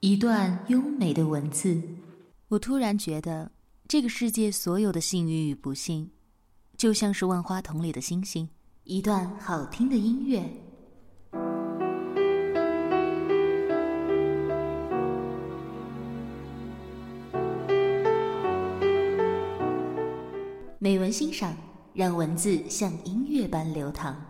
一段优美的文字，我突然觉得，这个世界所有的幸运与不幸，就像是万花筒里的星星。一段好听的音乐，美文欣赏，让文字像音乐般流淌。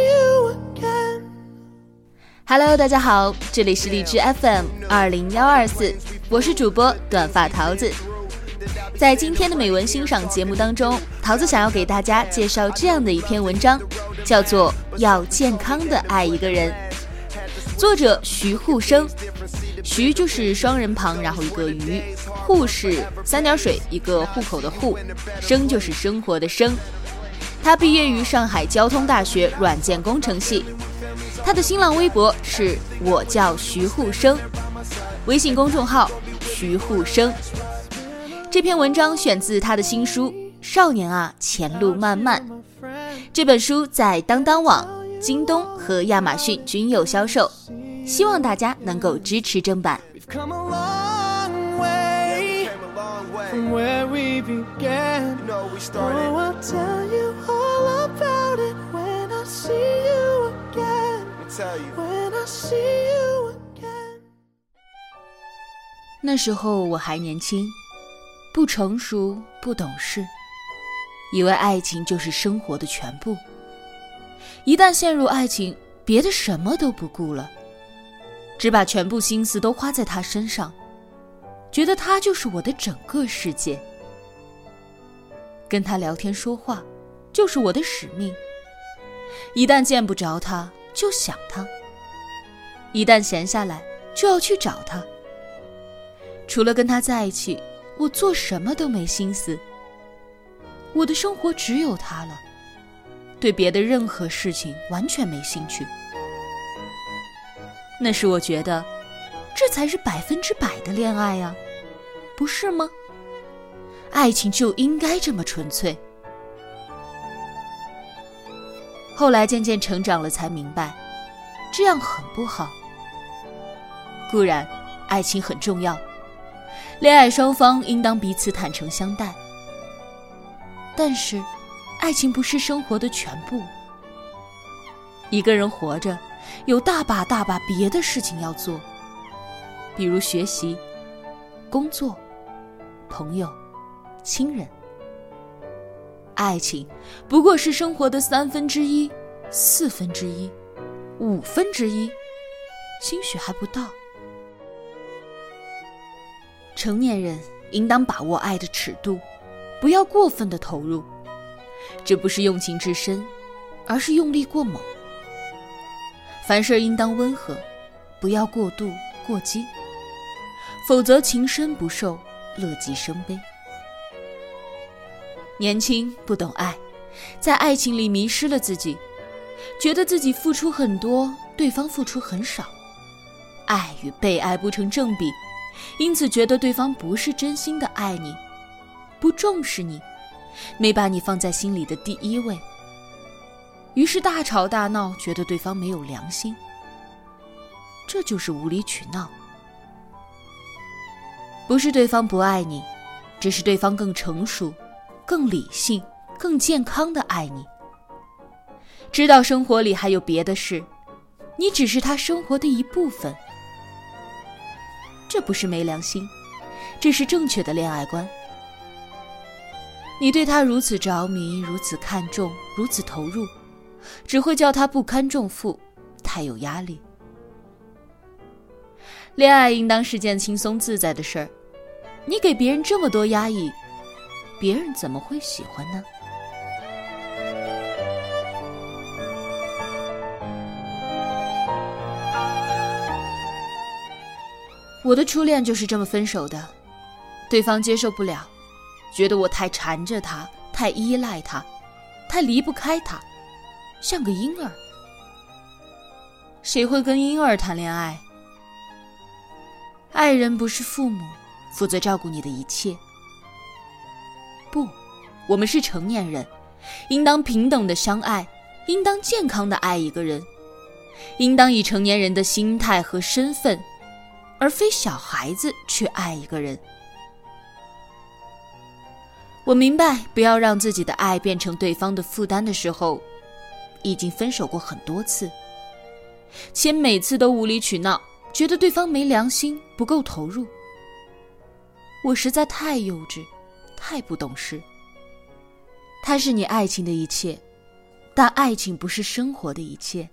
Hello，大家好，这里是荔枝 FM 二零幺二四，我是主播短发桃子。在今天的美文欣赏节目当中，桃子想要给大家介绍这样的一篇文章，叫做《要健康的爱一个人》，作者徐沪生。徐就是双人旁，然后一个鱼；沪是三点水一个户口的户；生就是生活的生。他毕业于上海交通大学软件工程系。他的新浪微博是我叫徐沪生，微信公众号徐沪生。这篇文章选自他的新书《少年啊，前路漫漫》。这本书在当当网、京东和亚马逊均有销售，希望大家能够支持正版。那时候我还年轻，不成熟，不懂事，以为爱情就是生活的全部。一旦陷入爱情，别的什么都不顾了，只把全部心思都花在他身上，觉得他就是我的整个世界。跟他聊天说话，就是我的使命。一旦见不着他，就想他。一旦闲下来，就要去找他。除了跟他在一起，我做什么都没心思。我的生活只有他了，对别的任何事情完全没兴趣。那时我觉得，这才是百分之百的恋爱呀，不是吗？爱情就应该这么纯粹。后来渐渐成长了，才明白，这样很不好。固然，爱情很重要，恋爱双方应当彼此坦诚相待。但是，爱情不是生活的全部。一个人活着，有大把大把别的事情要做，比如学习、工作、朋友、亲人。爱情不过是生活的三分之一、四分之一、五分之一，兴许还不到。成年人应当把握爱的尺度，不要过分的投入。这不是用情至深，而是用力过猛。凡事应当温和，不要过度过激，否则情深不寿，乐极生悲。年轻不懂爱，在爱情里迷失了自己，觉得自己付出很多，对方付出很少，爱与被爱不成正比。因此，觉得对方不是真心的爱你，不重视你，没把你放在心里的第一位。于是大吵大闹，觉得对方没有良心。这就是无理取闹。不是对方不爱你，只是对方更成熟、更理性、更健康的爱你。知道生活里还有别的事，你只是他生活的一部分。这不是没良心，这是正确的恋爱观。你对他如此着迷，如此看重，如此投入，只会叫他不堪重负，太有压力。恋爱应当是件轻松自在的事儿，你给别人这么多压抑，别人怎么会喜欢呢？我的初恋就是这么分手的，对方接受不了，觉得我太缠着他，太依赖他，太离不开他，像个婴儿。谁会跟婴儿谈恋爱？爱人不是父母负责照顾你的一切。不，我们是成年人，应当平等的相爱，应当健康的爱一个人，应当以成年人的心态和身份，而非小孩子去爱一个人。我明白，不要让自己的爱变成对方的负担的时候，已经分手过很多次，且每次都无理取闹，觉得对方没良心，不够投入。我实在太幼稚。太不懂事。他是你爱情的一切，但爱情不是生活的一切。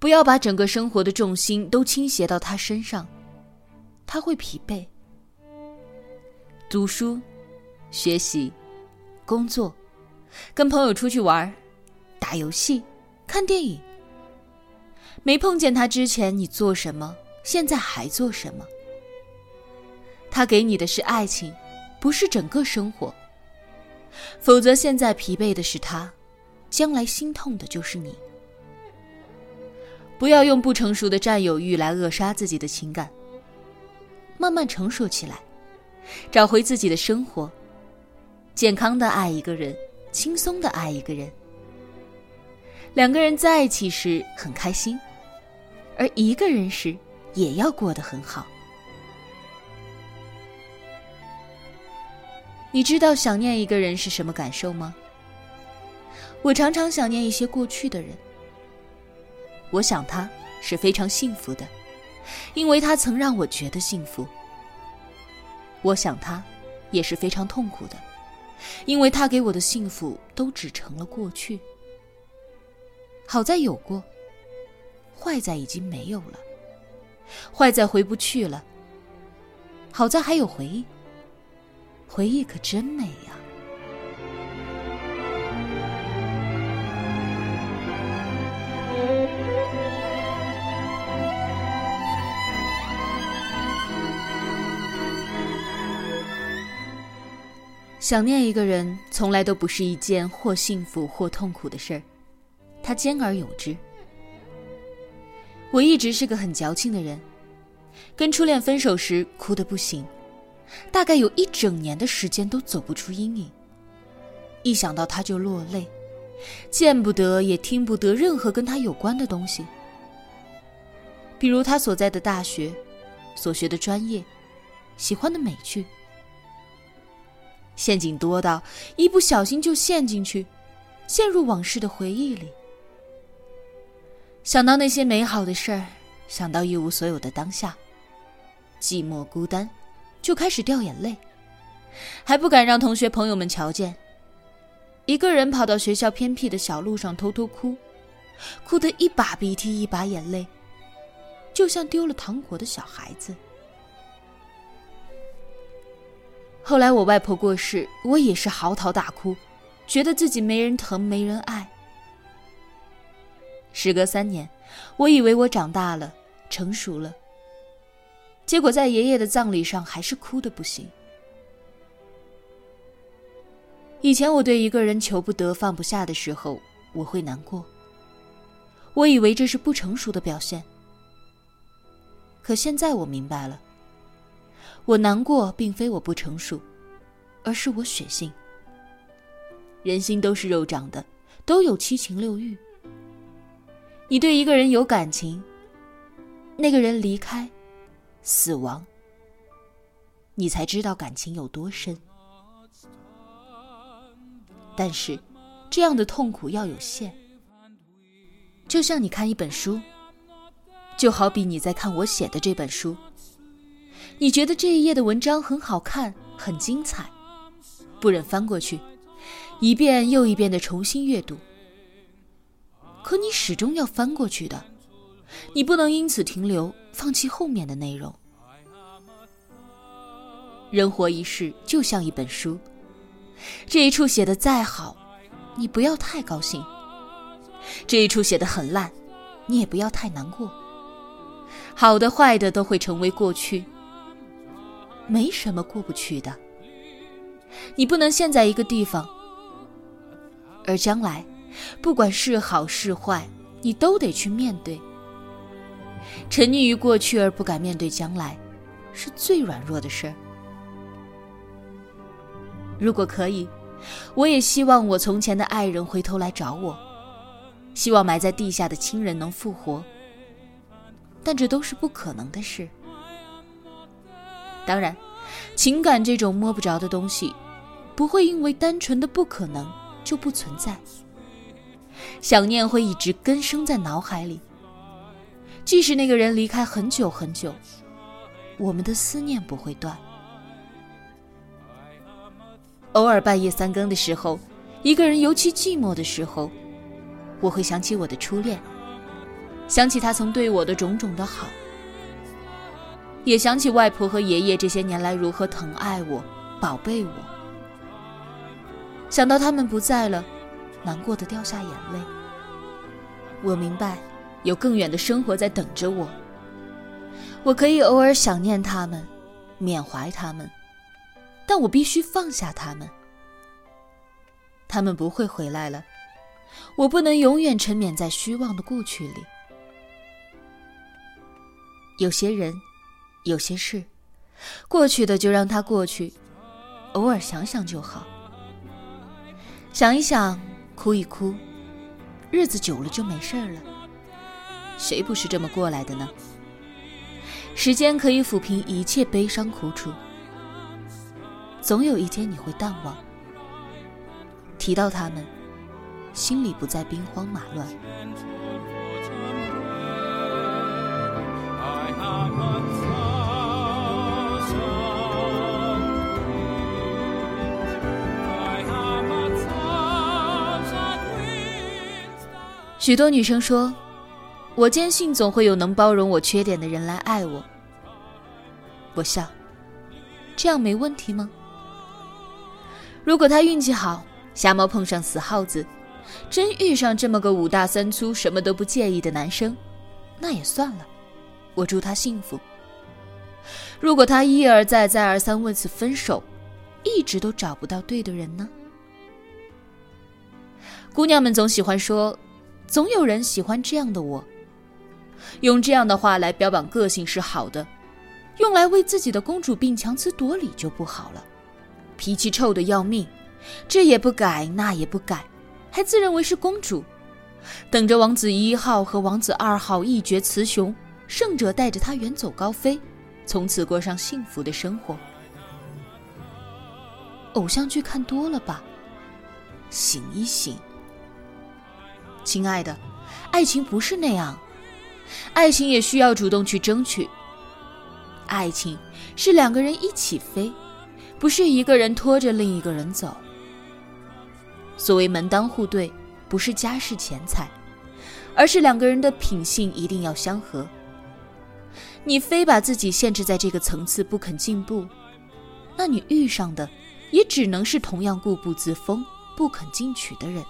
不要把整个生活的重心都倾斜到他身上，他会疲惫。读书、学习、工作，跟朋友出去玩，打游戏、看电影。没碰见他之前，你做什么？现在还做什么？他给你的是爱情。不是整个生活，否则现在疲惫的是他，将来心痛的就是你。不要用不成熟的占有欲来扼杀自己的情感。慢慢成熟起来，找回自己的生活，健康的爱一个人，轻松的爱一个人。两个人在一起时很开心，而一个人时也要过得很好。你知道想念一个人是什么感受吗？我常常想念一些过去的人。我想他是非常幸福的，因为他曾让我觉得幸福。我想他也是非常痛苦的，因为他给我的幸福都只成了过去。好在有过，坏在已经没有了，坏在回不去了。好在还有回忆。回忆可真美呀！想念一个人，从来都不是一件或幸福或痛苦的事儿，它兼而有之。我一直是个很矫情的人，跟初恋分手时哭得不行。大概有一整年的时间都走不出阴影。一想到他就落泪，见不得也听不得任何跟他有关的东西，比如他所在的大学、所学的专业、喜欢的美剧。陷阱多到一不小心就陷进去，陷入往事的回忆里。想到那些美好的事儿，想到一无所有的当下，寂寞孤单。就开始掉眼泪，还不敢让同学朋友们瞧见。一个人跑到学校偏僻的小路上偷偷哭，哭得一把鼻涕一把眼泪，就像丢了糖果的小孩子。后来我外婆过世，我也是嚎啕大哭，觉得自己没人疼没人爱。时隔三年，我以为我长大了，成熟了。结果在爷爷的葬礼上还是哭的不行。以前我对一个人求不得、放不下的时候，我会难过。我以为这是不成熟的表现。可现在我明白了，我难过并非我不成熟，而是我血性。人心都是肉长的，都有七情六欲。你对一个人有感情，那个人离开。死亡，你才知道感情有多深。但是，这样的痛苦要有限。就像你看一本书，就好比你在看我写的这本书。你觉得这一页的文章很好看，很精彩，不忍翻过去，一遍又一遍的重新阅读。可你始终要翻过去的。你不能因此停留，放弃后面的内容。人活一世就像一本书，这一处写的再好，你不要太高兴；这一处写的很烂，你也不要太难过。好的坏的都会成为过去，没什么过不去的。你不能陷在一个地方，而将来，不管是好是坏，你都得去面对。沉溺于过去而不敢面对将来，是最软弱的事。如果可以，我也希望我从前的爱人回头来找我，希望埋在地下的亲人能复活。但这都是不可能的事。当然，情感这种摸不着的东西，不会因为单纯的不可能就不存在。想念会一直根生在脑海里，即使那个人离开很久很久，我们的思念不会断。偶尔半夜三更的时候，一个人尤其寂寞的时候，我会想起我的初恋，想起他曾对我的种种的好，也想起外婆和爷爷这些年来如何疼爱我、宝贝我。想到他们不在了，难过的掉下眼泪。我明白，有更远的生活在等着我。我可以偶尔想念他们，缅怀他们。但我必须放下他们，他们不会回来了，我不能永远沉湎在虚妄的过去里。有些人，有些事，过去的就让它过去，偶尔想想就好。想一想，哭一哭，日子久了就没事了。谁不是这么过来的呢？时间可以抚平一切悲伤苦楚。总有一天你会淡忘，提到他们，心里不再兵荒马乱。许多女生说：“我坚信总会有能包容我缺点的人来爱我。”我笑，这样没问题吗？如果他运气好，瞎猫碰上死耗子，真遇上这么个五大三粗、什么都不介意的男生，那也算了，我祝他幸福。如果他一而再、再而三问次分手，一直都找不到对的人呢？姑娘们总喜欢说，总有人喜欢这样的我，用这样的话来标榜个性是好的，用来为自己的公主病强词夺理就不好了。脾气臭的要命，这也不改，那也不改，还自认为是公主，等着王子一号和王子二号一决雌雄，胜者带着她远走高飞，从此过上幸福的生活。偶像剧看多了吧？醒一醒，亲爱的，爱情不是那样，爱情也需要主动去争取，爱情是两个人一起飞。不是一个人拖着另一个人走。所谓门当户对，不是家世钱财，而是两个人的品性一定要相合。你非把自己限制在这个层次不肯进步，那你遇上的也只能是同样固步自封、不肯进取的人。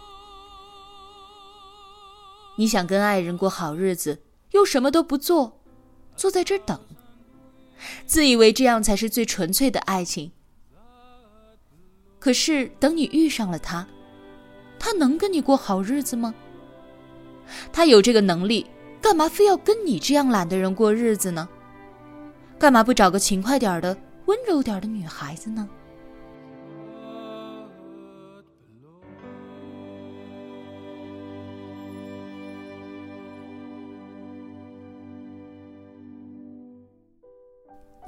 你想跟爱人过好日子，又什么都不做，坐在这儿等，自以为这样才是最纯粹的爱情。可是，等你遇上了他，他能跟你过好日子吗？他有这个能力，干嘛非要跟你这样懒的人过日子呢？干嘛不找个勤快点的、温柔点的女孩子呢？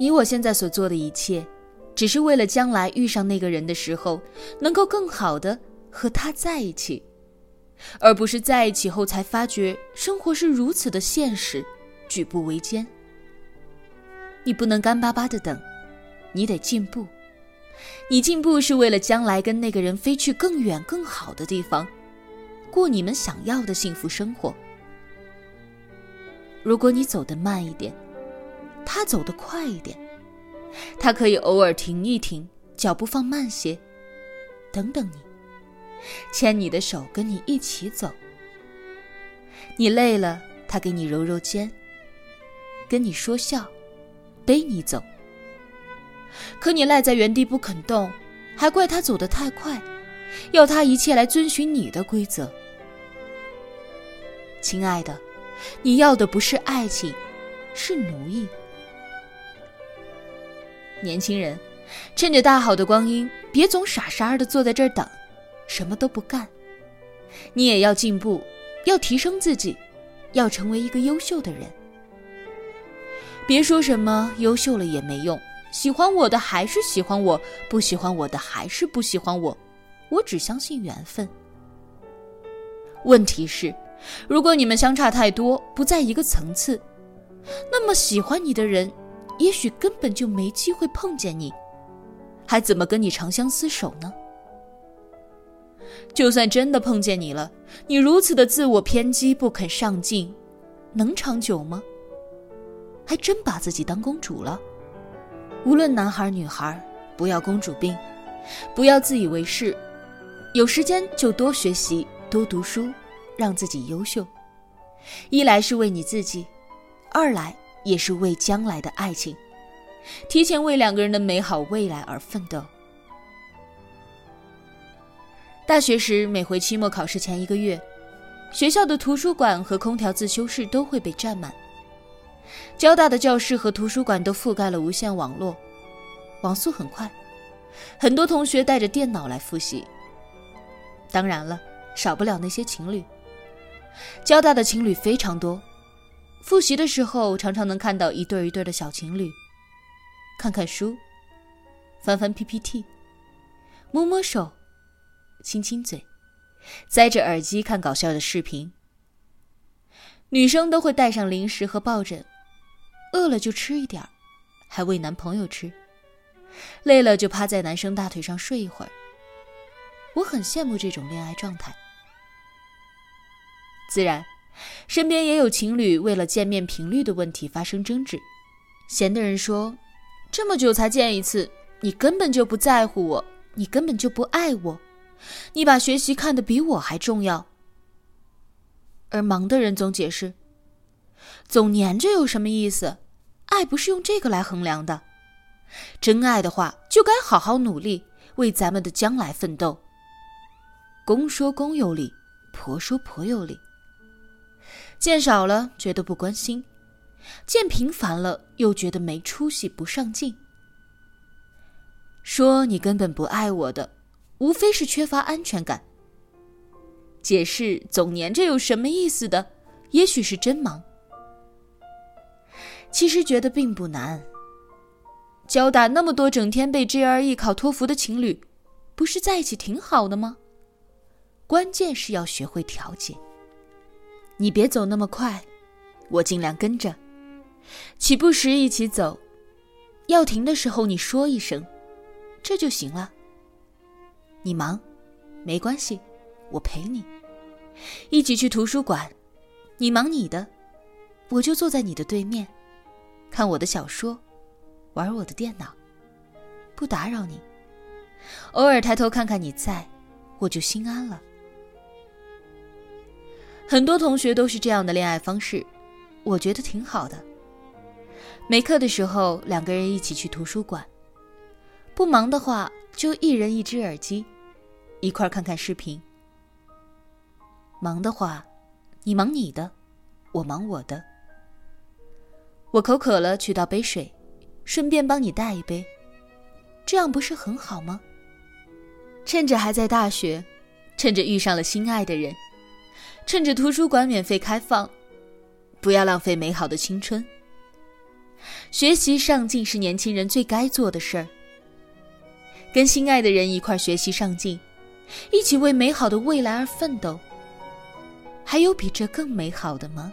你我现在所做的一切。只是为了将来遇上那个人的时候，能够更好的和他在一起，而不是在一起后才发觉生活是如此的现实，举步维艰。你不能干巴巴的等，你得进步。你进步是为了将来跟那个人飞去更远更好的地方，过你们想要的幸福生活。如果你走得慢一点，他走得快一点。他可以偶尔停一停，脚步放慢些，等等你，牵你的手，跟你一起走。你累了，他给你揉揉肩；跟你说笑，背你走。可你赖在原地不肯动，还怪他走得太快，要他一切来遵循你的规则。亲爱的，你要的不是爱情，是奴役。年轻人，趁着大好的光阴，别总傻傻的坐在这儿等，什么都不干。你也要进步，要提升自己，要成为一个优秀的人。别说什么优秀了也没用，喜欢我的还是喜欢我，不喜欢我的还是不喜欢我。我只相信缘分。问题是，如果你们相差太多，不在一个层次，那么喜欢你的人，也许根本就没机会碰见你，还怎么跟你长相厮守呢？就算真的碰见你了，你如此的自我偏激，不肯上进，能长久吗？还真把自己当公主了。无论男孩女孩，不要公主病，不要自以为是，有时间就多学习，多读书，让自己优秀。一来是为你自己，二来也是为将来的爱情，提前为两个人的美好未来而奋斗。大学时，每回期末考试前一个月，学校的图书馆和空调自修室都会被占满。交大的教室和图书馆都覆盖了无线网络，网速很快，很多同学带着电脑来复习。当然了，少不了那些情侣。交大的情侣非常多，复习的时候常常能看到一对一对的小情侣，看看书，翻翻 PPT，摸摸手。亲亲嘴，塞着耳机看搞笑的视频。女生都会带上零食和抱枕，饿了就吃一点还喂男朋友吃。累了就趴在男生大腿上睡一会儿。我很羡慕这种恋爱状态。自然，身边也有情侣为了见面频率的问题发生争执。闲的人说：“这么久才见一次，你根本就不在乎我，你根本就不爱我。”你把学习看得比我还重要，而忙的人总解释，总黏着有什么意思？爱不是用这个来衡量的。真爱的话，就该好好努力，为咱们的将来奋斗。公说公有理，婆说婆有理。见少了觉得不关心，见频繁了又觉得没出息、不上进。说你根本不爱我的。无非是缺乏安全感。解释总黏着有什么意思的？也许是真忙。其实觉得并不难。交大那么多整天背 GRE 考托福的情侣，不是在一起挺好的吗？关键是要学会调节。你别走那么快，我尽量跟着。起步时一起走，要停的时候你说一声，这就行了。你忙，没关系，我陪你，一起去图书馆。你忙你的，我就坐在你的对面，看我的小说，玩我的电脑，不打扰你。偶尔抬头看看你在，我就心安了。很多同学都是这样的恋爱方式，我觉得挺好的。没课的时候，两个人一起去图书馆；不忙的话，就一人一只耳机。一块看看视频。忙的话，你忙你的，我忙我的。我口渴了，去倒杯水，顺便帮你带一杯，这样不是很好吗？趁着还在大学，趁着遇上了心爱的人，趁着图书馆免费开放，不要浪费美好的青春。学习上进是年轻人最该做的事儿。跟心爱的人一块学习上进。一起为美好的未来而奋斗，还有比这更美好的吗？